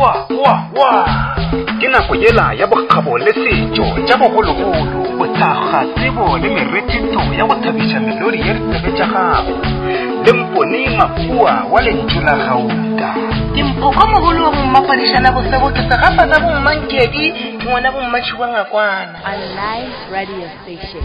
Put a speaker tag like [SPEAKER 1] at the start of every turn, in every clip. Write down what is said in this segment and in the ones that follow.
[SPEAKER 1] wa wa wa ke nako yela ya bokgabo le setšo tša bogologolo bothakga tsebo le merethetho ya go thabiša melodi ya ditsebe tša gago le mpone makua wa lentšu la gauta
[SPEAKER 2] ke mpoko mogolo wa bommapadišana bosebo ke segapa sa bommankedi ke ngwana bommatšhi wa ngakwana
[SPEAKER 3] online radio station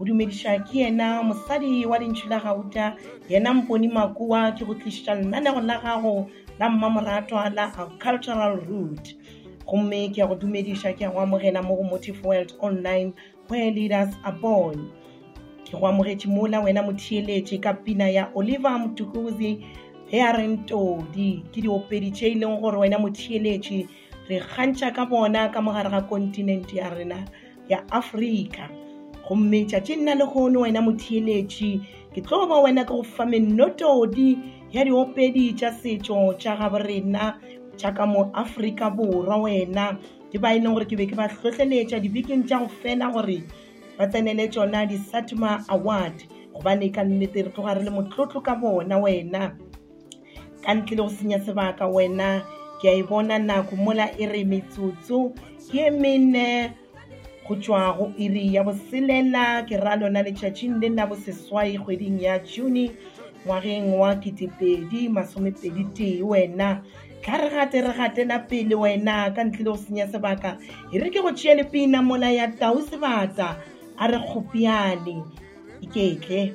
[SPEAKER 2] o dumediša ke yena mosadi wa lentšhi la gauta yena mponi makoa ke go tlišitša lenanego la gago la mmamoratwa la agricultural root gomme ke ya go dumediša ke ya go amogela mo go motive world online where leaders are born ke go amogetše mola wena motheeletše ka pina ya oliver motukuzi ge a reng todi ke diopedi tše e leng gore wena motheeletše re kgantšha ka bona ka mogare ga kontinente ya rena ya afrika gomme tšatši nna le kgono wena motheeletši ke tlo ba wena ka go fa menotodi ya diopedi tša setšo tša gabo rena tša ka mo afrika borwa wena ke ba e leng gore ke be ke ba hlohleletša dibekeng tša go fela gore ba tsenele tšona di-satma award gobane ka nnete re tloga re le motlotlo ka bona wena ka ntle le go senya sebaka wena ke a e bona nako mola e re metsotso ke e mene go tšwa go iri ya boselela ke ra lona letšatšing le nna boseswai kgweding ya june ngwageng wa ketepedi masomepedi tee wena tla re gate re gatela pele wena ka ntle le go senya sebaka e re ke go tšea lepina mola ya tau sebata a re kgopiane iketle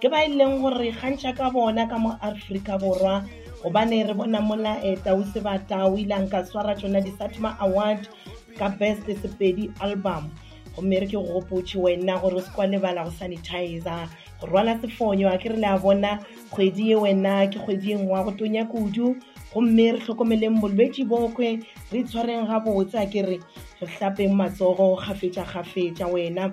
[SPEAKER 4] ke
[SPEAKER 2] ba e leng gore gantšha ka bona ka mo aforika borwa gobane re bona mola e eh, tau sebata o ile a nka swara tsona di-satma award ka best sepedi album gomme re ke go gopotše wena gore o se kwa lebala go sanitizer go rwala sefonyo a ke re le a bona kgwedi ye wena ke kgwedi ye nngwe wa go tonya kudu gomme re tlhokomeleng bolwetse bokwe re itshwareng gabotse a ke re re hlapeng matsogo
[SPEAKER 5] kgafetša kgafetša wena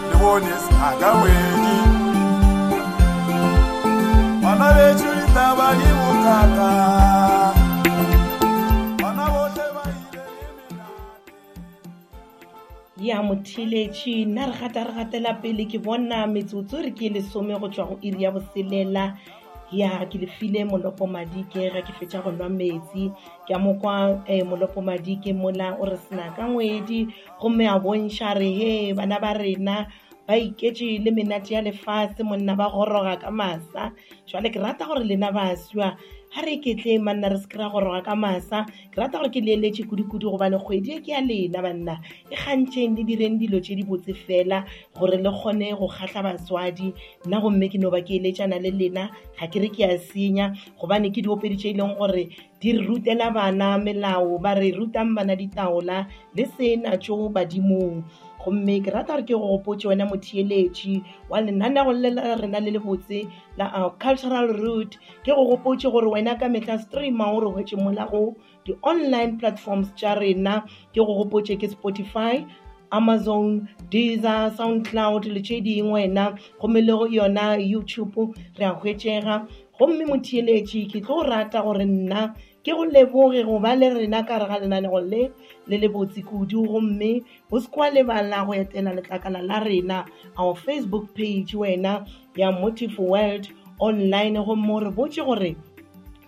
[SPEAKER 5] le bone saka wedi bana betho ditaba di bothata
[SPEAKER 2] ya mothiletši nna re gata re gatela pele ke bona metsotso re ke lesome go tswa go iri ya boselela ya ke lefile molopo madike ga ke fetša go nwa metsi ke a mokwa um eh, molopo madike mola o re sena ka ngwedi gomme a bontšha re he bana ba rena ba iketše le menate ya lefase monna ba goroga ka masa jale ke rata gore lena ba swa ga re ketle manna re sekry-a goroga ka masa ke rata gore ke leeletše kudikudu gobane kgwedi e ke ya lena banna e kgantšheng le direng dilo tše di botse fela gore le kgone go kgatlha baswadi nna gomme ke no ba ke eletšana le lena ga ke re ke ya senya gobane ke diopedi tše e leng gore di re rutela bana melao ba re rutang bana ditaola le seena tso badimong gomme ke rata gore ke go gopotse wena motheeletši wa lenanego le la rena le lebotse la our cultural root ke go gopotse gore wena ka metlha streama o re hwetse molago di-online platforms tša rena ke go gopotse ke spotify amazon deser soundcloud le tše dingwe wena gomme le go yona youtube re a hwetšega gomme motheeletši ke tlo rata gore nna ke go leboge go ba le rena ka re ga lenanego le le le botse kudu gomme go se kwa lebala go etela letlakala la rena our facebook page wena ya motive world online gomme o re botse gore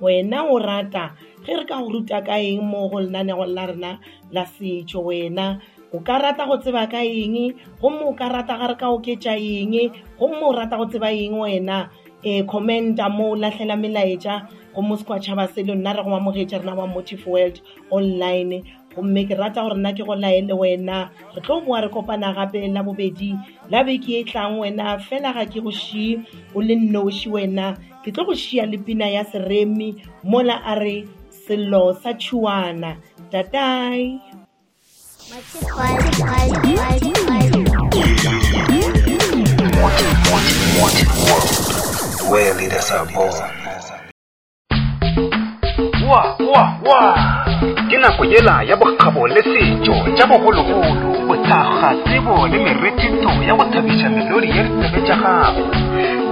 [SPEAKER 2] wena o rata ge re ka go ruta ka eng mo go lenanego la rena la setšo wena o ka rata go tseba ka eng gomme o ka rata ga re ka oketša eng gomme o rata go tseba eng wena e commenta mo o lahlela melaetša go mosekwa tšhaba selo nna re go amogetše rena wa motive world online gomme ke rata gore nna ke go laele wena re tlo boa re kopana gape la bobedi la beke e tlang wena fela ga ke go šie o le nnoši wena ke tlo go šia le pina ya seremi mola a re sello sa tšhuana tatai
[SPEAKER 6] Where leaders are born.
[SPEAKER 1] wa wa wa ke nako yela ya bokgabo le setšo tša bogologolo bothakga tsebo le merethetho ya go thabiša melodi ya ditsebe tša gago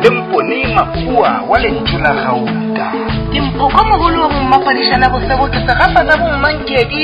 [SPEAKER 1] le mpone makua wa lentšu la gauta
[SPEAKER 7] ke mpoko mogolo wa bommapadišana bosebo ke segafa sa bommankedi